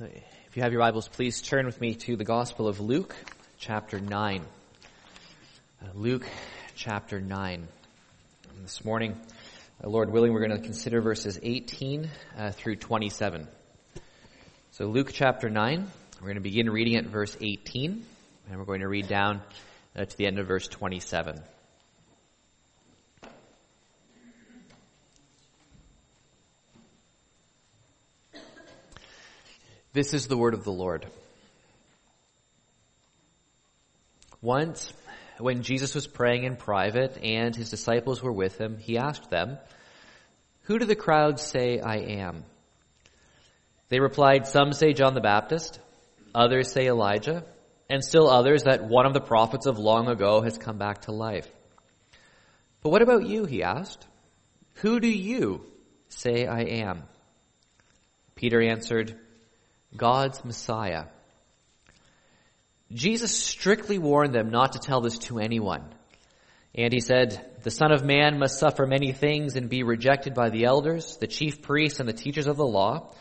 If you have your Bibles, please turn with me to the Gospel of Luke, chapter 9. Uh, Luke, chapter 9. And this morning, uh, Lord willing, we're going to consider verses 18 uh, through 27. So, Luke, chapter 9, we're going to begin reading at verse 18, and we're going to read down uh, to the end of verse 27. This is the word of the Lord. Once, when Jesus was praying in private and his disciples were with him, he asked them, Who do the crowds say I am? They replied, Some say John the Baptist, others say Elijah, and still others that one of the prophets of long ago has come back to life. But what about you? He asked. Who do you say I am? Peter answered, God's Messiah. Jesus strictly warned them not to tell this to anyone. And he said, The Son of Man must suffer many things and be rejected by the elders, the chief priests, and the teachers of the law,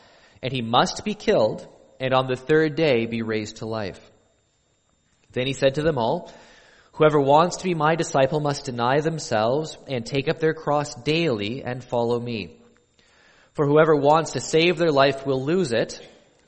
and he must be killed, and on the third day be raised to life. Then he said to them all, Whoever wants to be my disciple must deny themselves and take up their cross daily and follow me. For whoever wants to save their life will lose it,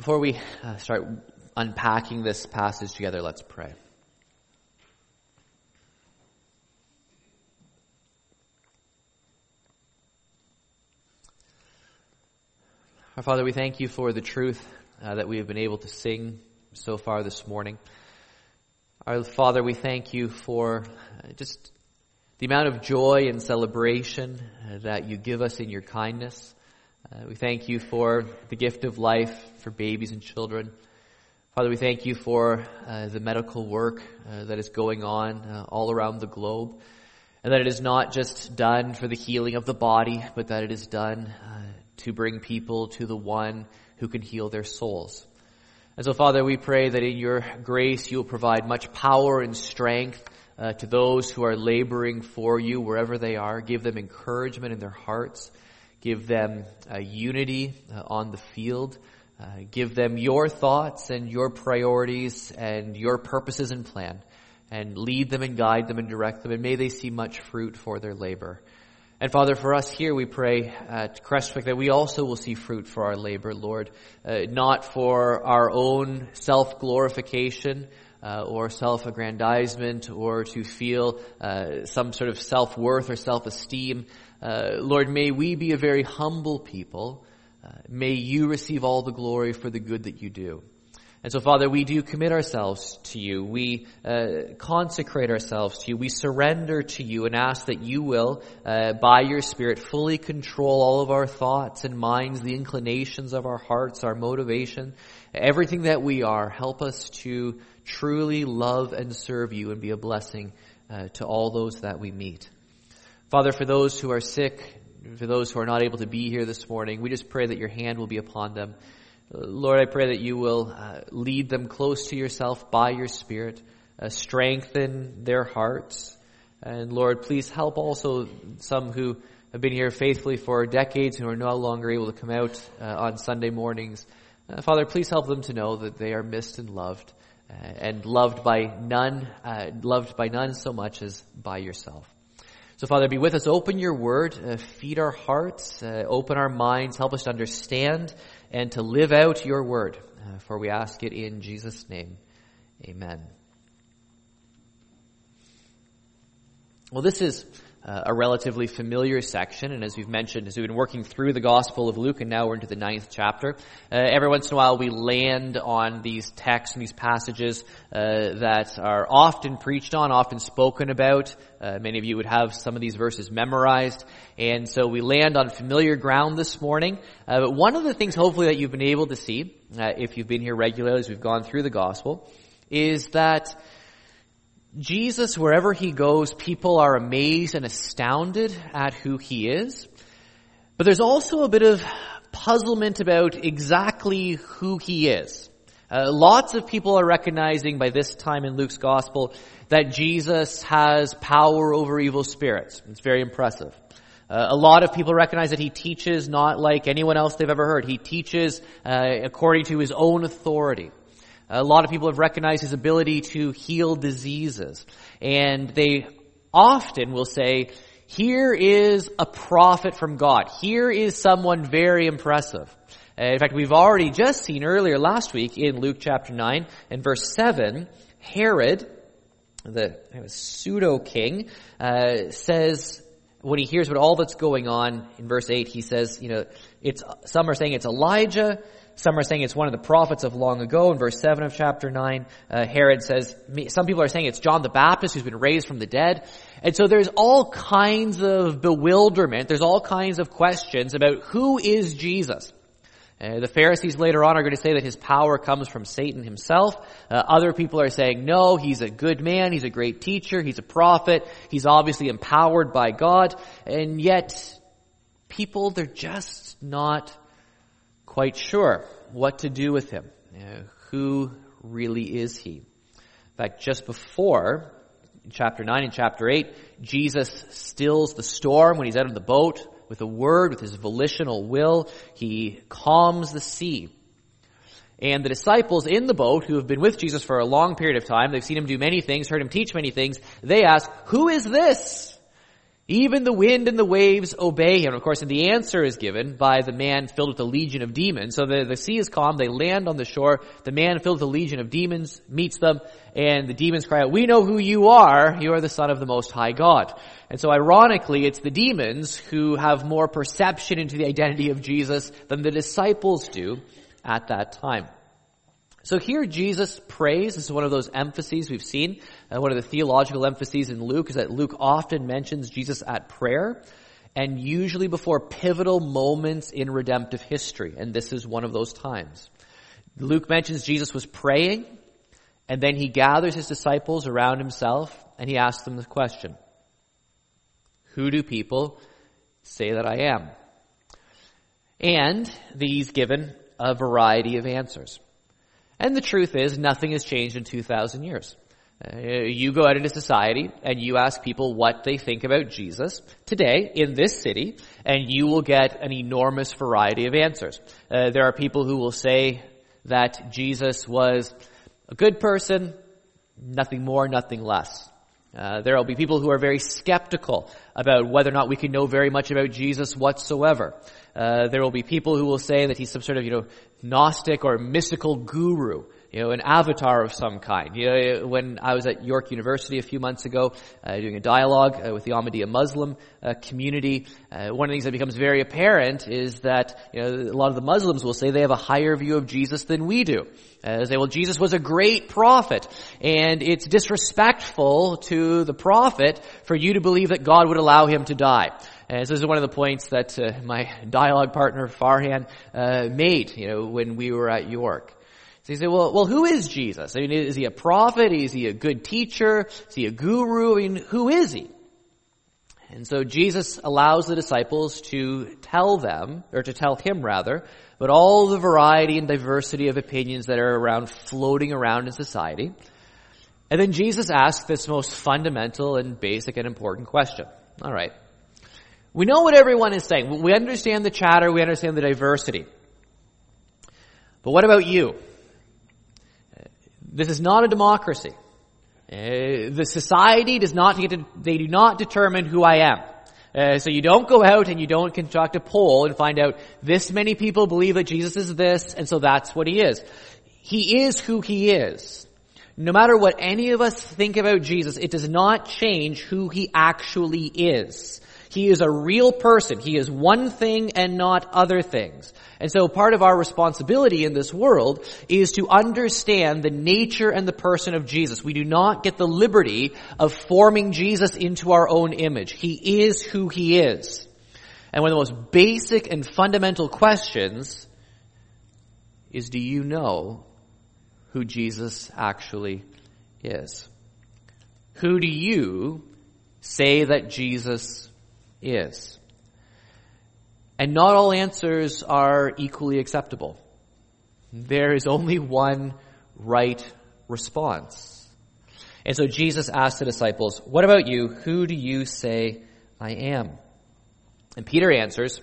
Before we uh, start unpacking this passage together, let's pray. Our Father, we thank you for the truth uh, that we have been able to sing so far this morning. Our Father, we thank you for uh, just the amount of joy and celebration uh, that you give us in your kindness. Uh, we thank you for the gift of life for babies and children. Father, we thank you for uh, the medical work uh, that is going on uh, all around the globe, and that it is not just done for the healing of the body, but that it is done uh, to bring people to the one who can heal their souls. And so, Father, we pray that in your grace you will provide much power and strength uh, to those who are laboring for you wherever they are. Give them encouragement in their hearts. Give them uh, unity uh, on the field. Uh, give them your thoughts and your priorities and your purposes and plan. And lead them and guide them and direct them. And may they see much fruit for their labor. And Father, for us here, we pray at Crestwick that we also will see fruit for our labor, Lord. Uh, not for our own self-glorification, uh, or self-aggrandizement or to feel uh, some sort of self-worth or self-esteem, uh, Lord, may we be a very humble people. Uh, may you receive all the glory for the good that you do. And so, Father, we do commit ourselves to you. We uh, consecrate ourselves to you. We surrender to you and ask that you will, uh, by your Spirit, fully control all of our thoughts and minds, the inclinations of our hearts, our motivation, everything that we are. Help us to truly love and serve you and be a blessing uh, to all those that we meet. Father, for those who are sick, for those who are not able to be here this morning, we just pray that your hand will be upon them. Lord, I pray that you will uh, lead them close to yourself by your Spirit, uh, strengthen their hearts. And Lord, please help also some who have been here faithfully for decades who are no longer able to come out uh, on Sunday mornings. Uh, Father, please help them to know that they are missed and loved, uh, and loved by none, uh, loved by none so much as by yourself. So, Father, be with us. Open your word, uh, feed our hearts, uh, open our minds, help us to understand and to live out your word. Uh, for we ask it in Jesus' name. Amen. Well, this is uh, a relatively familiar section, and as we've mentioned, as we've been working through the Gospel of Luke, and now we're into the ninth chapter, uh, every once in a while we land on these texts and these passages uh, that are often preached on, often spoken about. Uh, many of you would have some of these verses memorized, and so we land on familiar ground this morning. Uh, but one of the things, hopefully, that you've been able to see, uh, if you've been here regularly as we've gone through the Gospel, is that Jesus, wherever he goes, people are amazed and astounded at who he is. But there's also a bit of puzzlement about exactly who he is. Uh, lots of people are recognizing by this time in Luke's gospel that Jesus has power over evil spirits. It's very impressive. Uh, a lot of people recognize that he teaches not like anyone else they've ever heard. He teaches uh, according to his own authority. A lot of people have recognized his ability to heal diseases. And they often will say, here is a prophet from God. Here is someone very impressive. Uh, in fact, we've already just seen earlier last week in Luke chapter 9 and verse 7, Herod, the pseudo king, uh, says, when he hears what all that's going on in verse 8, he says, you know, it's, some are saying it's Elijah, some are saying it's one of the prophets of long ago. In verse 7 of chapter 9, uh, Herod says, some people are saying it's John the Baptist who's been raised from the dead. And so there's all kinds of bewilderment. There's all kinds of questions about who is Jesus. Uh, the Pharisees later on are going to say that his power comes from Satan himself. Uh, other people are saying, no, he's a good man, he's a great teacher, he's a prophet, he's obviously empowered by God, and yet people, they're just not quite sure what to do with him. Uh, who really is he? In fact, just before chapter 9 and chapter 8, Jesus stills the storm when he's out of the boat with a word, with his volitional will. He calms the sea. And the disciples in the boat who have been with Jesus for a long period of time, they've seen him do many things, heard him teach many things, they ask, who is this? Even the wind and the waves obey him. Of course, and the answer is given by the man filled with a legion of demons. So the, the sea is calm, they land on the shore, the man filled with a legion of demons meets them, and the demons cry out, we know who you are, you are the son of the most high God. And so ironically, it's the demons who have more perception into the identity of Jesus than the disciples do at that time. So here Jesus prays. This is one of those emphases we've seen. Uh, one of the theological emphases in Luke is that Luke often mentions Jesus at prayer and usually before pivotal moments in redemptive history. And this is one of those times. Luke mentions Jesus was praying and then he gathers his disciples around himself and he asks them the question, who do people say that I am? And these given a variety of answers. And the truth is, nothing has changed in 2,000 years. Uh, you go out into society and you ask people what they think about Jesus today in this city, and you will get an enormous variety of answers. Uh, there are people who will say that Jesus was a good person, nothing more, nothing less. Uh, there will be people who are very skeptical about whether or not we can know very much about Jesus whatsoever. Uh, there will be people who will say that he's some sort of, you know, Gnostic or mystical guru, you know, an avatar of some kind. You know, when I was at York University a few months ago, uh, doing a dialogue uh, with the Ahmadiyya Muslim uh, community, uh, one of the things that becomes very apparent is that, you know, a lot of the Muslims will say they have a higher view of Jesus than we do. Uh, they say, well, Jesus was a great prophet, and it's disrespectful to the prophet for you to believe that God would allow him to die. And so this is one of the points that uh, my dialogue partner Farhan uh, made, you know, when we were at York. So say, well, well, who is Jesus? I mean, is he a prophet? Is he a good teacher? Is he a guru? I mean, who is he? And so Jesus allows the disciples to tell them, or to tell him rather, but all the variety and diversity of opinions that are around, floating around in society. And then Jesus asks this most fundamental and basic and important question. All right. We know what everyone is saying. We understand the chatter. We understand the diversity. But what about you? This is not a democracy. Uh, the society does not get to, they do not determine who I am. Uh, so you don't go out and you don't conduct a poll and find out this many people believe that Jesus is this, and so that's what he is. He is who he is. No matter what any of us think about Jesus, it does not change who he actually is. He is a real person. He is one thing and not other things. And so part of our responsibility in this world is to understand the nature and the person of Jesus. We do not get the liberty of forming Jesus into our own image. He is who he is. And one of the most basic and fundamental questions is do you know who Jesus actually is? Who do you say that Jesus is. And not all answers are equally acceptable. There is only one right response. And so Jesus asked the disciples, What about you? Who do you say I am? And Peter answers,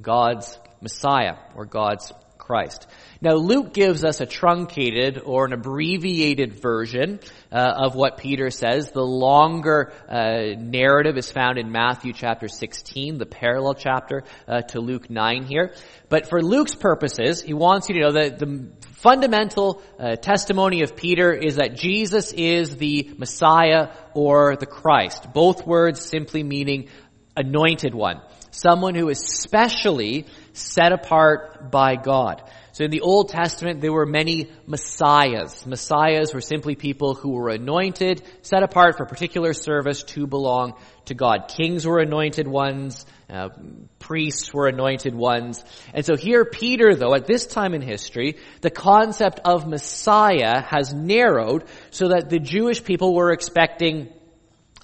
God's Messiah or God's Christ. Now Luke gives us a truncated or an abbreviated version uh, of what Peter says. The longer uh, narrative is found in Matthew chapter 16, the parallel chapter uh, to Luke 9 here. But for Luke's purposes, he wants you to know that the fundamental uh, testimony of Peter is that Jesus is the Messiah or the Christ. Both words simply meaning anointed one. Someone who is specially set apart by God. So in the Old Testament, there were many messiahs. Messiahs were simply people who were anointed, set apart for particular service to belong to God. Kings were anointed ones, uh, priests were anointed ones. And so here Peter, though, at this time in history, the concept of Messiah has narrowed so that the Jewish people were expecting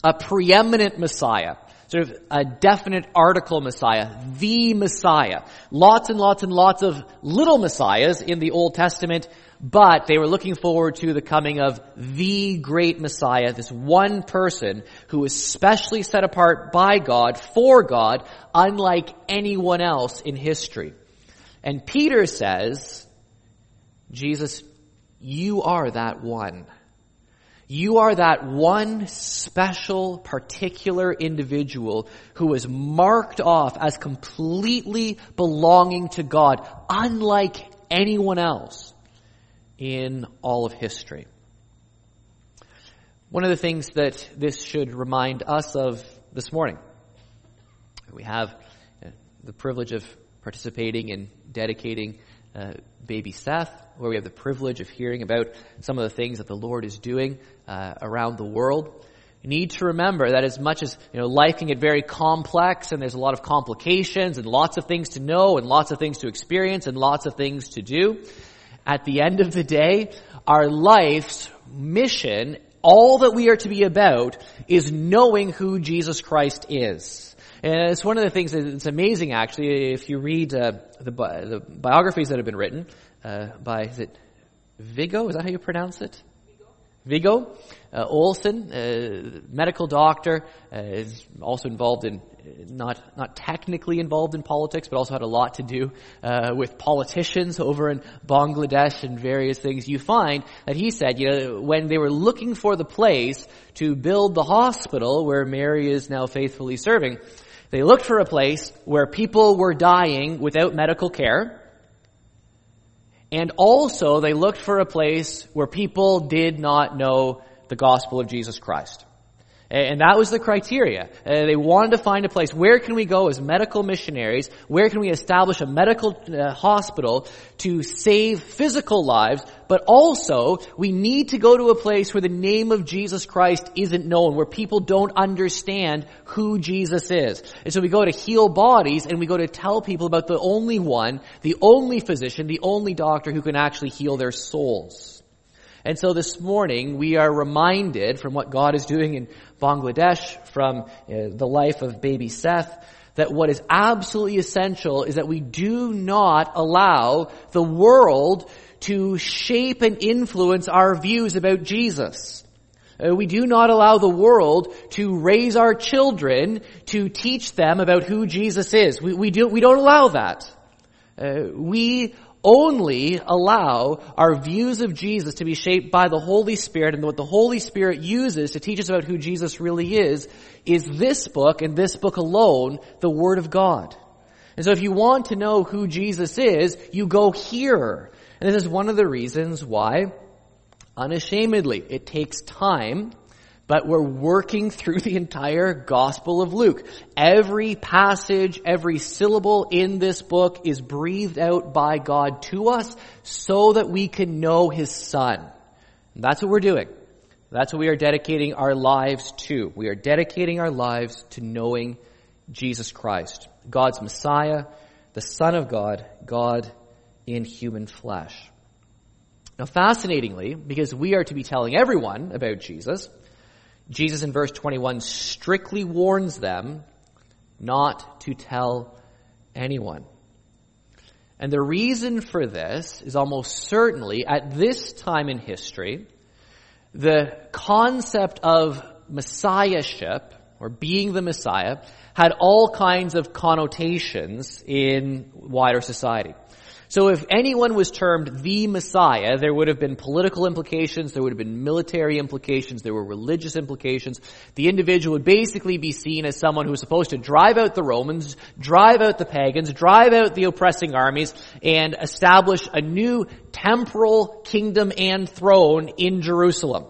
a preeminent Messiah sort of a definite article Messiah, the Messiah. Lots and lots and lots of little Messiahs in the Old Testament, but they were looking forward to the coming of the great Messiah, this one person who was specially set apart by God, for God, unlike anyone else in history. And Peter says, Jesus, you are that one. You are that one special, particular individual who was marked off as completely belonging to God, unlike anyone else in all of history. One of the things that this should remind us of this morning, we have uh, the privilege of participating in dedicating uh, baby Seth, where we have the privilege of hearing about some of the things that the Lord is doing uh, around the world. Need to remember that as much as you know, life can get very complex, and there's a lot of complications, and lots of things to know, and lots of things to experience, and lots of things to do. At the end of the day, our life's mission, all that we are to be about, is knowing who Jesus Christ is. And it's one of the things that's amazing, actually, if you read uh, the, bi- the, biographies that have been written uh, by, is it Vigo Is that how you pronounce it? Viggo uh, Olsen, uh, medical doctor, uh, is also involved in not not technically involved in politics, but also had a lot to do uh, with politicians over in Bangladesh and various things. You find that he said, you know, when they were looking for the place to build the hospital where Mary is now faithfully serving, they looked for a place where people were dying without medical care. And also they looked for a place where people did not know the gospel of Jesus Christ. And that was the criteria. Uh, they wanted to find a place. Where can we go as medical missionaries? Where can we establish a medical uh, hospital to save physical lives? But also, we need to go to a place where the name of Jesus Christ isn't known, where people don't understand who Jesus is. And so we go to heal bodies and we go to tell people about the only one, the only physician, the only doctor who can actually heal their souls. And so this morning we are reminded from what God is doing in Bangladesh, from uh, the life of baby Seth, that what is absolutely essential is that we do not allow the world to shape and influence our views about Jesus. Uh, we do not allow the world to raise our children to teach them about who Jesus is. We, we, do, we don't allow that. Uh, we only allow our views of Jesus to be shaped by the Holy Spirit and what the Holy Spirit uses to teach us about who Jesus really is, is this book and this book alone, the Word of God. And so if you want to know who Jesus is, you go here. And this is one of the reasons why Unashamedly, it takes time, but we're working through the entire Gospel of Luke. Every passage, every syllable in this book is breathed out by God to us so that we can know His Son. And that's what we're doing. That's what we are dedicating our lives to. We are dedicating our lives to knowing Jesus Christ, God's Messiah, the Son of God, God in human flesh. Now, fascinatingly, because we are to be telling everyone about Jesus, Jesus in verse 21 strictly warns them not to tell anyone. And the reason for this is almost certainly at this time in history, the concept of messiahship or being the Messiah had all kinds of connotations in wider society. So if anyone was termed the Messiah, there would have been political implications, there would have been military implications, there were religious implications. The individual would basically be seen as someone who was supposed to drive out the Romans, drive out the pagans, drive out the oppressing armies, and establish a new temporal kingdom and throne in Jerusalem.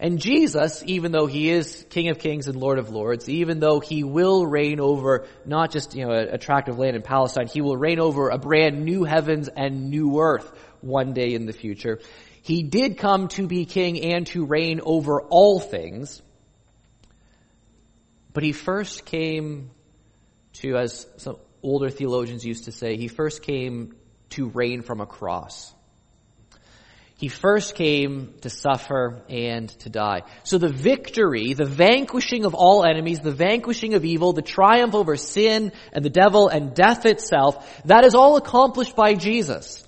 And Jesus, even though he is King of Kings and Lord of Lords, even though he will reign over not just, you know, a, a tract of land in Palestine, he will reign over a brand new heavens and new earth one day in the future. He did come to be king and to reign over all things. But he first came to, as some older theologians used to say, he first came to reign from a cross. He first came to suffer and to die. So the victory, the vanquishing of all enemies, the vanquishing of evil, the triumph over sin and the devil and death itself, that is all accomplished by Jesus.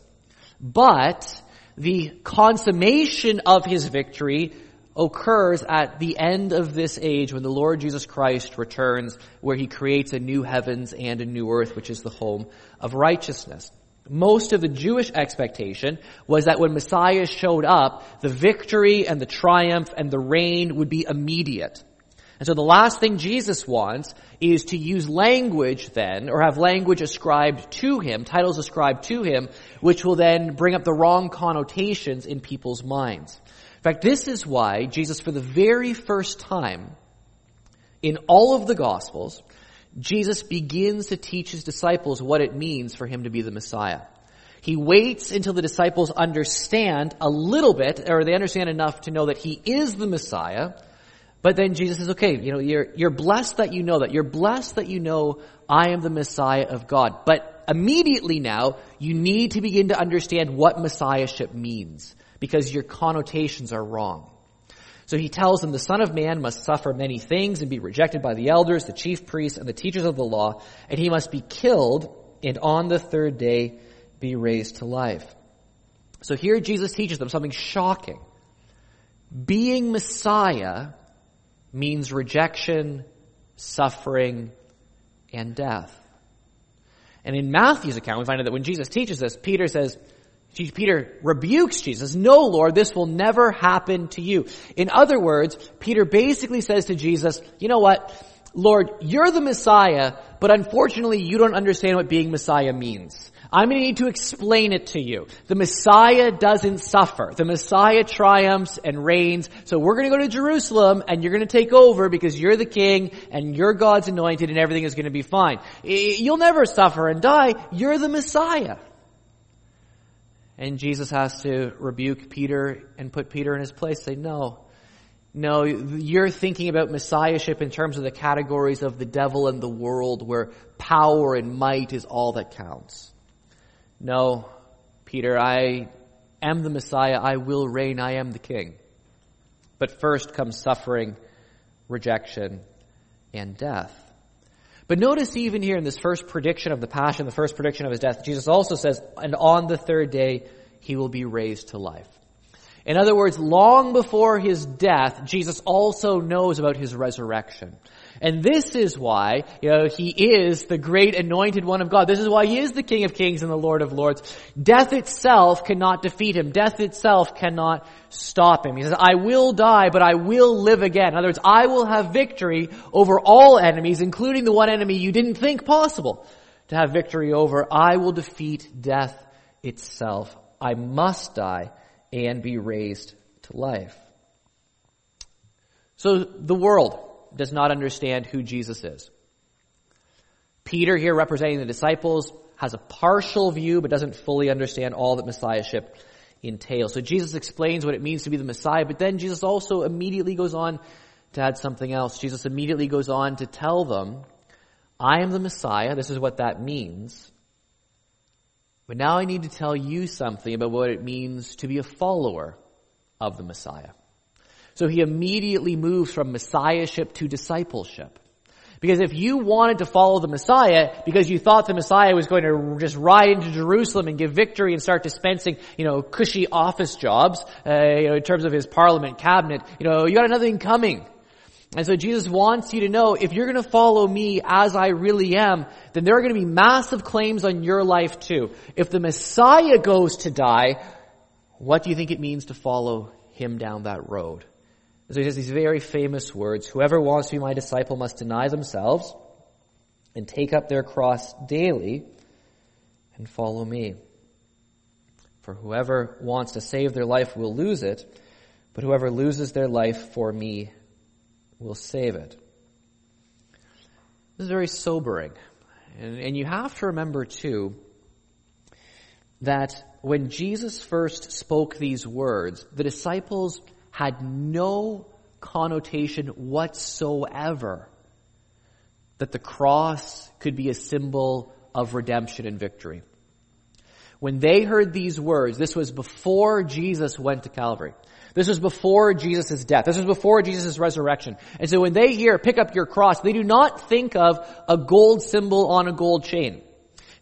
But the consummation of his victory occurs at the end of this age when the Lord Jesus Christ returns where he creates a new heavens and a new earth, which is the home of righteousness. Most of the Jewish expectation was that when Messiah showed up, the victory and the triumph and the reign would be immediate. And so the last thing Jesus wants is to use language then, or have language ascribed to him, titles ascribed to him, which will then bring up the wrong connotations in people's minds. In fact, this is why Jesus, for the very first time in all of the Gospels, Jesus begins to teach his disciples what it means for him to be the Messiah. He waits until the disciples understand a little bit, or they understand enough to know that he is the Messiah. But then Jesus says, okay, you know, you're, you're blessed that you know that. You're blessed that you know I am the Messiah of God. But immediately now, you need to begin to understand what Messiahship means because your connotations are wrong. So he tells them the Son of Man must suffer many things and be rejected by the elders, the chief priests, and the teachers of the law, and he must be killed and on the third day be raised to life. So here Jesus teaches them something shocking. Being Messiah means rejection, suffering, and death. And in Matthew's account, we find out that when Jesus teaches this, Peter says, Peter rebukes Jesus. No, Lord, this will never happen to you. In other words, Peter basically says to Jesus, you know what? Lord, you're the Messiah, but unfortunately you don't understand what being Messiah means. I'm going to need to explain it to you. The Messiah doesn't suffer. The Messiah triumphs and reigns. So we're going to go to Jerusalem and you're going to take over because you're the king and you're God's anointed and everything is going to be fine. You'll never suffer and die. You're the Messiah. And Jesus has to rebuke Peter and put Peter in his place, say, no, no, you're thinking about messiahship in terms of the categories of the devil and the world where power and might is all that counts. No, Peter, I am the Messiah. I will reign. I am the king. But first comes suffering, rejection, and death. But notice even here in this first prediction of the passion, the first prediction of his death, Jesus also says, and on the third day he will be raised to life. In other words, long before his death, Jesus also knows about his resurrection. And this is why, you know, he is the great anointed one of God. This is why he is the King of Kings and the Lord of Lords. Death itself cannot defeat him. Death itself cannot stop him. He says, I will die, but I will live again. In other words, I will have victory over all enemies, including the one enemy you didn't think possible to have victory over. I will defeat death itself. I must die and be raised to life. So the world does not understand who Jesus is. Peter here representing the disciples has a partial view but doesn't fully understand all that messiahship entails. So Jesus explains what it means to be the Messiah, but then Jesus also immediately goes on to add something else. Jesus immediately goes on to tell them, I am the Messiah. This is what that means. But now I need to tell you something about what it means to be a follower of the Messiah. So he immediately moves from messiahship to discipleship. Because if you wanted to follow the Messiah because you thought the Messiah was going to just ride into Jerusalem and give victory and start dispensing, you know, cushy office jobs, uh, you know, in terms of his parliament cabinet, you know, you got another thing coming. And so Jesus wants you to know if you're going to follow me as I really am, then there are going to be massive claims on your life too. If the Messiah goes to die, what do you think it means to follow him down that road? So he says these very famous words, whoever wants to be my disciple must deny themselves and take up their cross daily and follow me. For whoever wants to save their life will lose it, but whoever loses their life for me will save it. This is very sobering. And, and you have to remember too that when Jesus first spoke these words, the disciples had no connotation whatsoever that the cross could be a symbol of redemption and victory. When they heard these words, this was before Jesus went to Calvary. This was before Jesus' death. This was before Jesus' resurrection. And so when they hear, pick up your cross, they do not think of a gold symbol on a gold chain.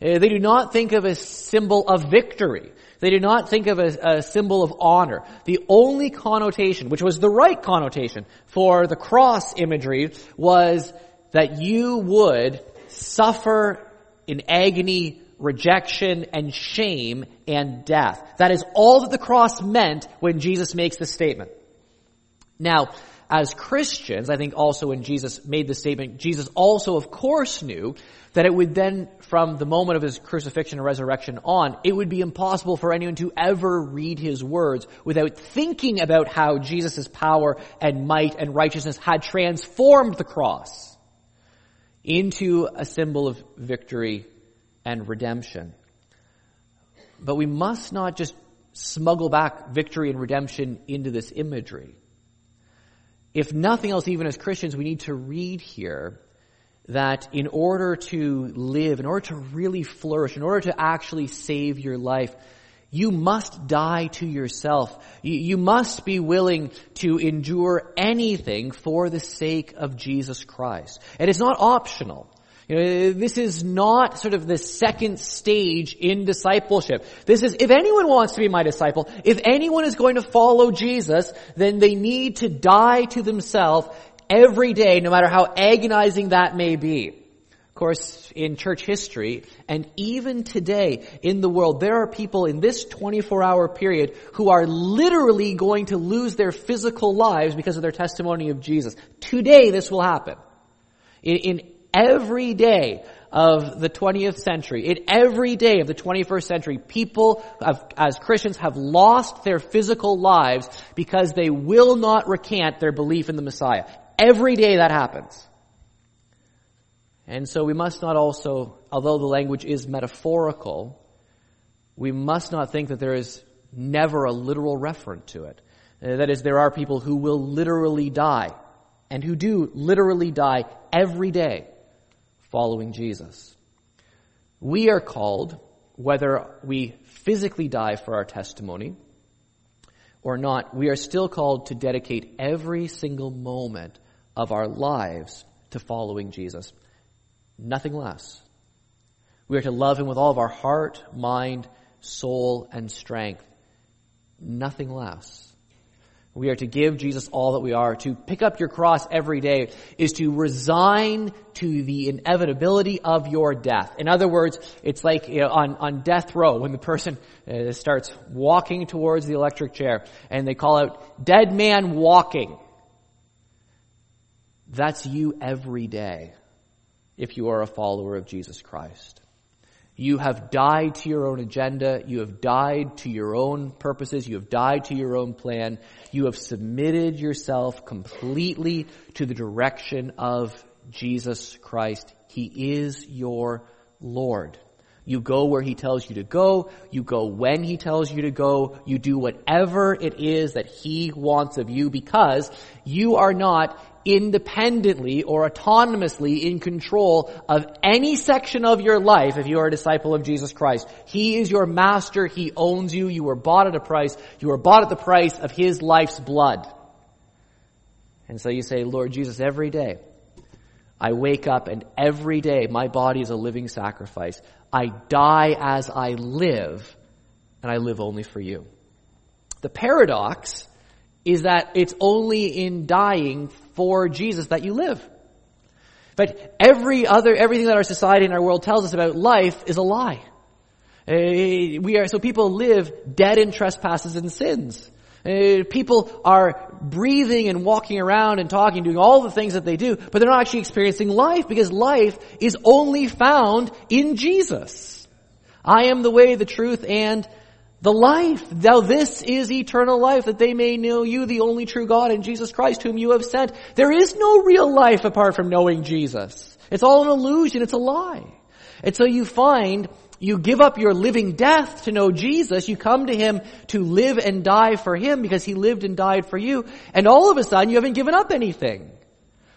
Uh, they do not think of a symbol of victory. They did not think of a, a symbol of honor. The only connotation, which was the right connotation for the cross imagery, was that you would suffer in agony, rejection, and shame and death. That is all that the cross meant when Jesus makes this statement. Now, as Christians, I think also when Jesus made the statement, Jesus also of course knew that it would then, from the moment of his crucifixion and resurrection on, it would be impossible for anyone to ever read his words without thinking about how Jesus' power and might and righteousness had transformed the cross into a symbol of victory and redemption. But we must not just smuggle back victory and redemption into this imagery. If nothing else, even as Christians, we need to read here that in order to live, in order to really flourish, in order to actually save your life, you must die to yourself. You, you, must be willing to endure anything for the sake of Jesus Christ. And it's not optional. You know, this is not sort of the second stage in discipleship. This is, if anyone wants to be my disciple, if anyone is going to follow Jesus, then they need to die to themselves every day, no matter how agonizing that may be. Of course, in church history, and even today in the world, there are people in this 24 hour period who are literally going to lose their physical lives because of their testimony of Jesus. Today this will happen. In, in every day of the 20th century, in every day of the 21st century, people have, as Christians have lost their physical lives because they will not recant their belief in the Messiah. Every day that happens. And so we must not also, although the language is metaphorical, we must not think that there is never a literal referent to it. Uh, that is, there are people who will literally die, and who do literally die every day following Jesus. We are called, whether we physically die for our testimony or not, we are still called to dedicate every single moment of our lives to following Jesus. Nothing less. We are to love Him with all of our heart, mind, soul, and strength. Nothing less. We are to give Jesus all that we are. To pick up your cross every day is to resign to the inevitability of your death. In other words, it's like you know, on, on death row when the person uh, starts walking towards the electric chair and they call out, dead man walking. That's you every day if you are a follower of Jesus Christ. You have died to your own agenda. You have died to your own purposes. You have died to your own plan. You have submitted yourself completely to the direction of Jesus Christ. He is your Lord. You go where He tells you to go. You go when He tells you to go. You do whatever it is that He wants of you because you are not independently or autonomously in control of any section of your life if you are a disciple of Jesus Christ. He is your master. He owns you. You were bought at a price. You were bought at the price of His life's blood. And so you say, Lord Jesus, every day I wake up and every day my body is a living sacrifice. I die as I live and I live only for you. The paradox is that it's only in dying for Jesus that you live. But every other, everything that our society and our world tells us about life is a lie. Uh, we are, so people live dead in trespasses and sins. Uh, people are breathing and walking around and talking, doing all the things that they do, but they're not actually experiencing life because life is only found in Jesus. I am the way, the truth, and the life. Now this is eternal life, that they may know you, the only true God, and Jesus Christ, whom you have sent. There is no real life apart from knowing Jesus. It's all an illusion, it's a lie. And so you find, you give up your living death to know Jesus, you come to Him to live and die for Him because He lived and died for you, and all of a sudden you haven't given up anything.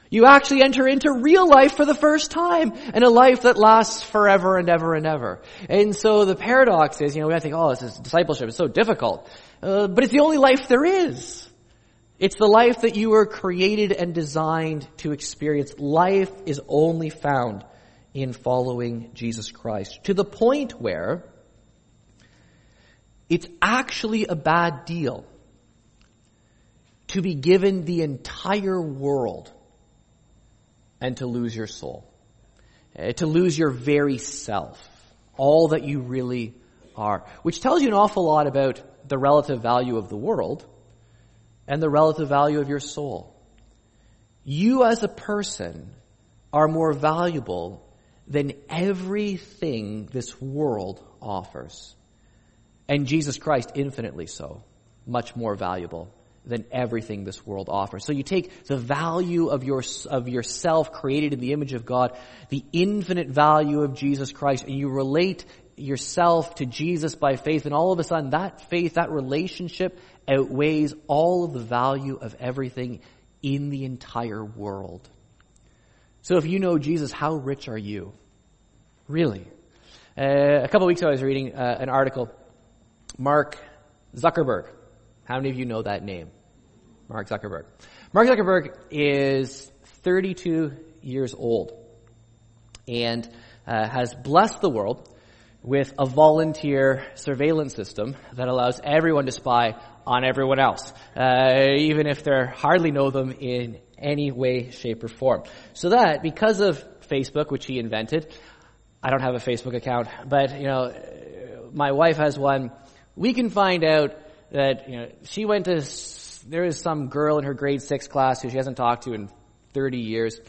You actually enter into real life for the first time and a life that lasts forever and ever and ever. And so the paradox is, you know, we think, oh, this is discipleship is so difficult. Uh, but it's the only life there is. It's the life that you were created and designed to experience. Life is only found in following Jesus Christ to the point where it's actually a bad deal to be given the entire world and to lose your soul, uh, to lose your very self, all that you really are, which tells you an awful lot about the relative value of the world and the relative value of your soul. You as a person are more valuable than everything this world offers. And Jesus Christ infinitely so, much more valuable than everything this world offers. So you take the value of your, of yourself created in the image of God, the infinite value of Jesus Christ, and you relate yourself to Jesus by faith, and all of a sudden that faith, that relationship outweighs all of the value of everything in the entire world. So if you know Jesus, how rich are you? Really? Uh, a couple weeks ago I was reading uh, an article. Mark Zuckerberg. How many of you know that name? Mark Zuckerberg. Mark Zuckerberg is 32 years old and uh, has blessed the world with a volunteer surveillance system that allows everyone to spy on everyone else, uh, even if they hardly know them in any way, shape, or form. So that, because of Facebook, which he invented, I don't have a Facebook account, but you know, my wife has one. We can find out that you know she went to there is some girl in her grade six class who she hasn't talked to in 30 years.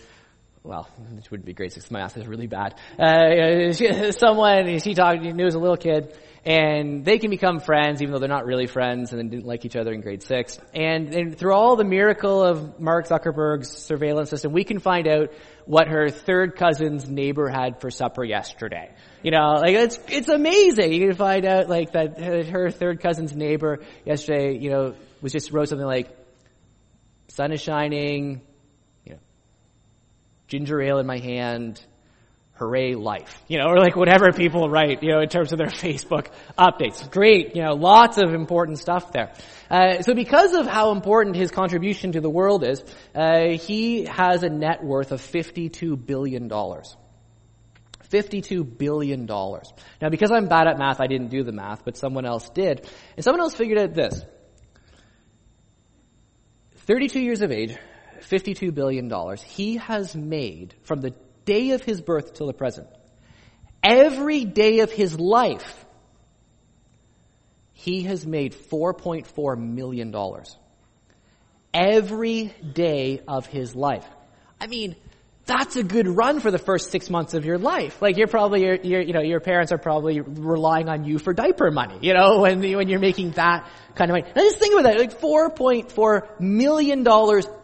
Well, it wouldn't be grade six. My math is really bad. Uh, someone, she talked, knew as a little kid, and they can become friends even though they're not really friends and didn't like each other in grade six. And, and through all the miracle of Mark Zuckerberg's surveillance system, we can find out what her third cousin's neighbor had for supper yesterday. You know, like it's, it's amazing. You can find out like that her third cousin's neighbor yesterday, you know, was just wrote something like, sun is shining, you know, ginger ale in my hand, hooray life, you know, or like whatever people write, you know, in terms of their Facebook updates. Great, you know, lots of important stuff there. Uh, so because of how important his contribution to the world is, uh, he has a net worth of $52 billion. $52 billion. Now because I'm bad at math, I didn't do the math, but someone else did. And someone else figured out this. 32 years of age, $52 billion, he has made from the day of his birth till the present, every day of his life, he has made $4.4 million. Every day of his life. I mean, that's a good run for the first six months of your life. Like you're probably, you're, you're, you know, your parents are probably relying on you for diaper money, you know, when, when you're making that kind of money. Now just think about that, like $4.4 million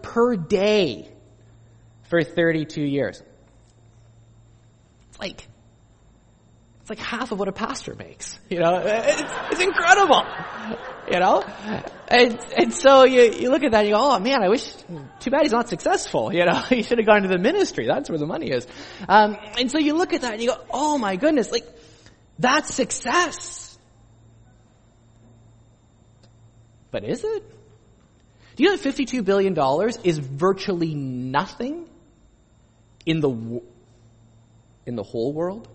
per day for 32 years. Like, it's like half of what a pastor makes, you know, it's, it's incredible you know? And, and so you, you look at that and you go, oh man, I wish, too bad he's not successful, you know? he should have gone to the ministry. That's where the money is. Um, and so you look at that and you go, oh my goodness, like, that's success. But is it? Do you know that $52 billion is virtually nothing in the, in the whole world?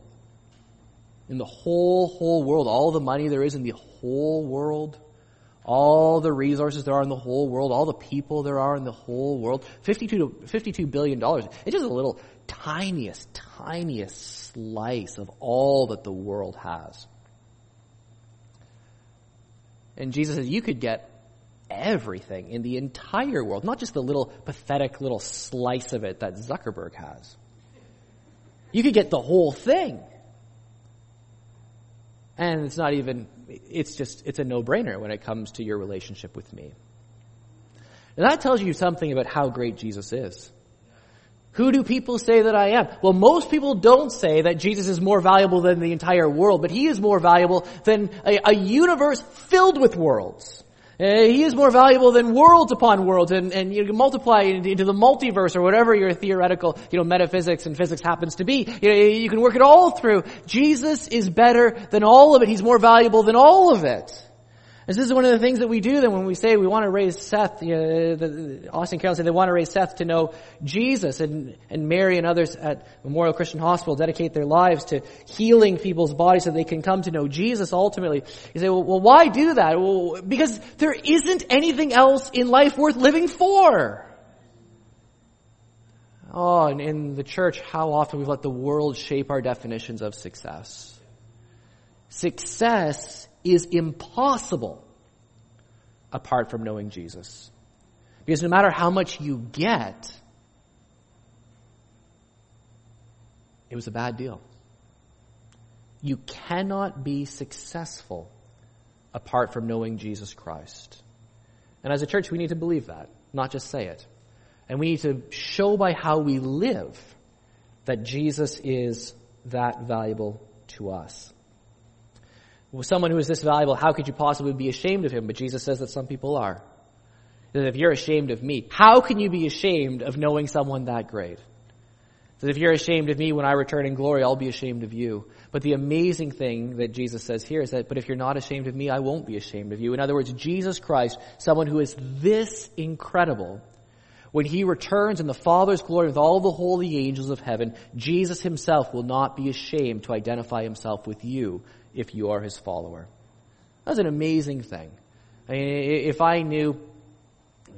In the whole, whole world, all the money there is in the whole world? all the resources there are in the whole world, all the people there are in the whole world. 52, $52 billion. It's just a little tiniest, tiniest slice of all that the world has. And Jesus says you could get everything in the entire world, not just the little pathetic little slice of it that Zuckerberg has. You could get the whole thing. And it's not even, it's just, it's a no-brainer when it comes to your relationship with me. And that tells you something about how great Jesus is. Who do people say that I am? Well, most people don't say that Jesus is more valuable than the entire world, but he is more valuable than a, a universe filled with worlds. Uh, he is more valuable than worlds upon worlds, and, and you can multiply into, into the multiverse or whatever your theoretical, you know, metaphysics and physics happens to be. You know, you can work it all through. Jesus is better than all of it. He's more valuable than all of it. This is one of the things that we do then when we say we want to raise Seth, you know, the, Austin Carroll said they want to raise Seth to know Jesus and, and Mary and others at Memorial Christian Hospital dedicate their lives to healing people's bodies so they can come to know Jesus ultimately. You say, well, well why do that? Well, because there isn't anything else in life worth living for. Oh, and in the church, how often we've let the world shape our definitions of success. Success is impossible apart from knowing Jesus. Because no matter how much you get, it was a bad deal. You cannot be successful apart from knowing Jesus Christ. And as a church, we need to believe that, not just say it. And we need to show by how we live that Jesus is that valuable to us well, someone who is this valuable, how could you possibly be ashamed of him? But Jesus says that some people are. That if you're ashamed of me, how can you be ashamed of knowing someone that great? That if you're ashamed of me when I return in glory, I'll be ashamed of you. But the amazing thing that Jesus says here is that, but if you're not ashamed of me, I won't be ashamed of you. In other words, Jesus Christ, someone who is this incredible, when he returns in the Father's glory with all the holy angels of heaven, Jesus himself will not be ashamed to identify himself with you if you are his follower. That's an amazing thing. I mean, if I knew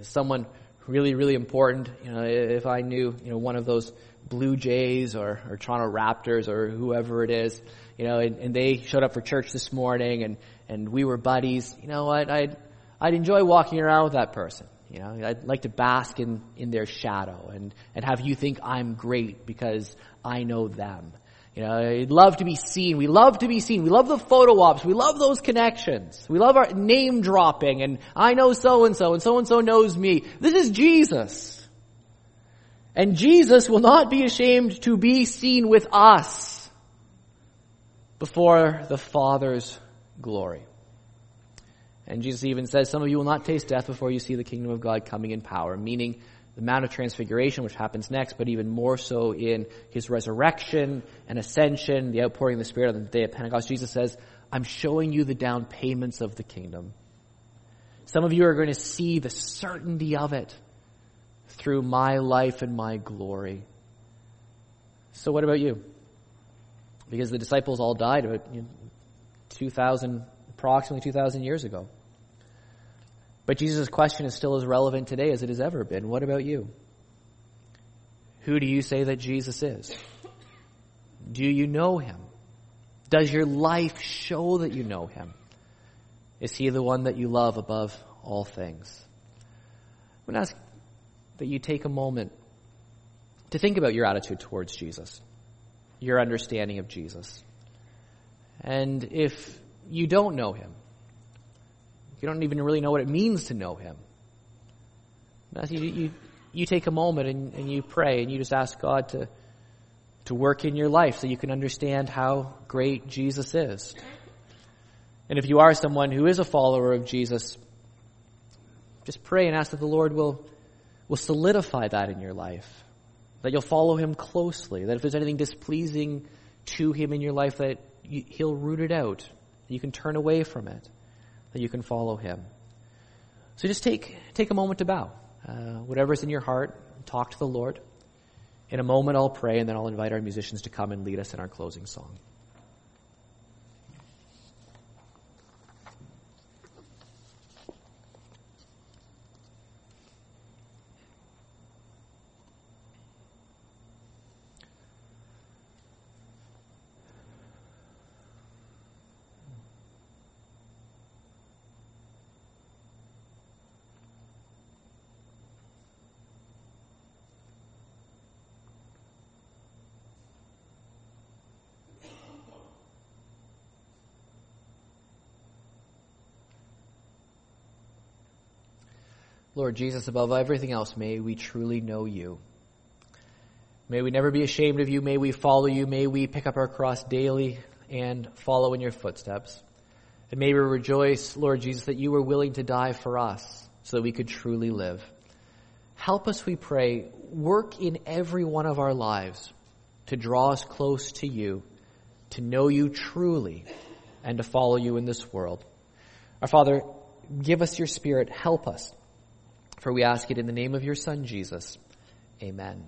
someone really, really important, you know, if I knew, you know, one of those Blue Jays or, or Toronto Raptors or whoever it is, you know, and, and they showed up for church this morning and, and we were buddies, you know what, I'd, I'd enjoy walking around with that person. You know, I'd like to bask in, in their shadow and, and have you think I'm great because I know them. You know, we'd love to be seen. We love to be seen. We love the photo ops. We love those connections. We love our name dropping and I know so and so and so and so knows me. This is Jesus. And Jesus will not be ashamed to be seen with us before the Father's glory. And Jesus even says, some of you will not taste death before you see the kingdom of God coming in power, meaning the Mount of Transfiguration, which happens next, but even more so in his resurrection and ascension, the outpouring of the Spirit on the day of Pentecost. Jesus says, I'm showing you the down payments of the kingdom. Some of you are going to see the certainty of it through my life and my glory. So what about you? Because the disciples all died about 2,000, approximately 2,000 years ago. But Jesus' question is still as relevant today as it has ever been. What about you? Who do you say that Jesus is? Do you know him? Does your life show that you know him? Is he the one that you love above all things? I'm going to ask that you take a moment to think about your attitude towards Jesus, your understanding of Jesus. And if you don't know him, you don't even really know what it means to know him, you, you, you take a moment and, and you pray and you just ask God to, to work in your life so you can understand how great Jesus is. And if you are someone who is a follower of Jesus, just pray and ask that the Lord will, will solidify that in your life. That you'll follow Him closely. That if there's anything displeasing to Him in your life, that He'll root it out. You can turn away from it. That you can follow Him. So just take, take a moment to bow. Uh, whatever's in your heart, talk to the Lord. In a moment, I'll pray, and then I'll invite our musicians to come and lead us in our closing song. Lord Jesus, above everything else, may we truly know you. May we never be ashamed of you. May we follow you. May we pick up our cross daily and follow in your footsteps. And may we rejoice, Lord Jesus, that you were willing to die for us so that we could truly live. Help us, we pray, work in every one of our lives to draw us close to you, to know you truly, and to follow you in this world. Our Father, give us your Spirit. Help us for we ask it in the name of your Son, Jesus. Amen.